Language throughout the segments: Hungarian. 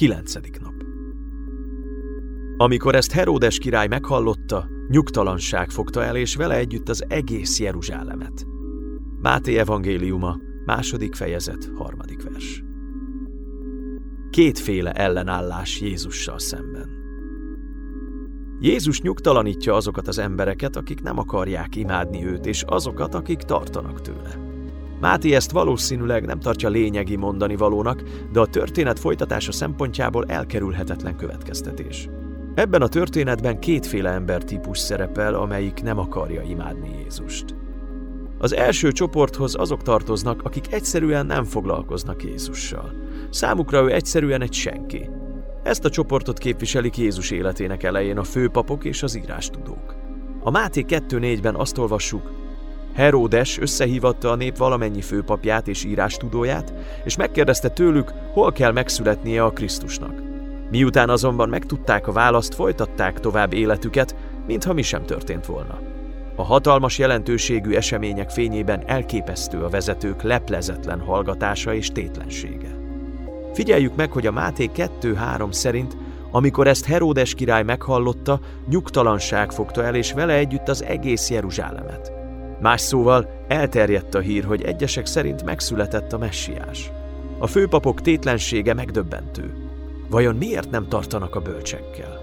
Kilencedik nap. Amikor ezt Heródes király meghallotta, nyugtalanság fogta el, és vele együtt az egész Jeruzsálemet. Máté evangéliuma, második fejezet, harmadik vers. Kétféle ellenállás Jézussal szemben. Jézus nyugtalanítja azokat az embereket, akik nem akarják imádni őt, és azokat, akik tartanak tőle. Máté ezt valószínűleg nem tartja lényegi mondani valónak, de a történet folytatása szempontjából elkerülhetetlen következtetés. Ebben a történetben kétféle embertípus szerepel, amelyik nem akarja imádni Jézust. Az első csoporthoz azok tartoznak, akik egyszerűen nem foglalkoznak Jézussal. Számukra ő egyszerűen egy senki. Ezt a csoportot képviselik Jézus életének elején a főpapok és az írástudók. A Máté 2.4-ben azt olvassuk, Heródes összehívatta a nép valamennyi főpapját és írástudóját, és megkérdezte tőlük, hol kell megszületnie a Krisztusnak. Miután azonban megtudták a választ, folytatták tovább életüket, mintha mi sem történt volna. A hatalmas jelentőségű események fényében elképesztő a vezetők leplezetlen hallgatása és tétlensége. Figyeljük meg, hogy a Máté 2.3 szerint, amikor ezt Heródes király meghallotta, nyugtalanság fogta el, és vele együtt az egész Jeruzsálemet. Más szóval elterjedt a hír, hogy egyesek szerint megszületett a messiás. A főpapok tétlensége megdöbbentő. Vajon miért nem tartanak a bölcsekkel?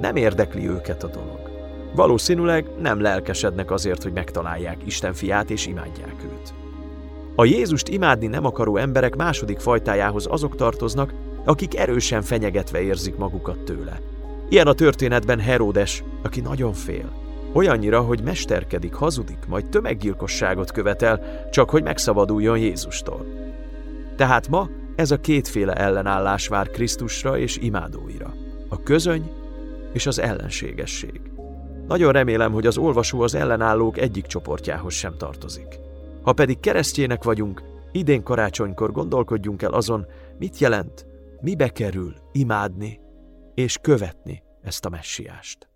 Nem érdekli őket a dolog. Valószínűleg nem lelkesednek azért, hogy megtalálják Isten fiát és imádják őt. A Jézust imádni nem akaró emberek második fajtájához azok tartoznak, akik erősen fenyegetve érzik magukat tőle. Ilyen a történetben Heródes, aki nagyon fél. Olyannyira, hogy mesterkedik, hazudik, majd tömeggyilkosságot követel, csak hogy megszabaduljon Jézustól. Tehát ma ez a kétféle ellenállás vár Krisztusra és imádóira. A közöny és az ellenségesség. Nagyon remélem, hogy az olvasó az ellenállók egyik csoportjához sem tartozik. Ha pedig keresztjének vagyunk, idén karácsonykor gondolkodjunk el azon, mit jelent, mibe kerül imádni és követni ezt a messiást.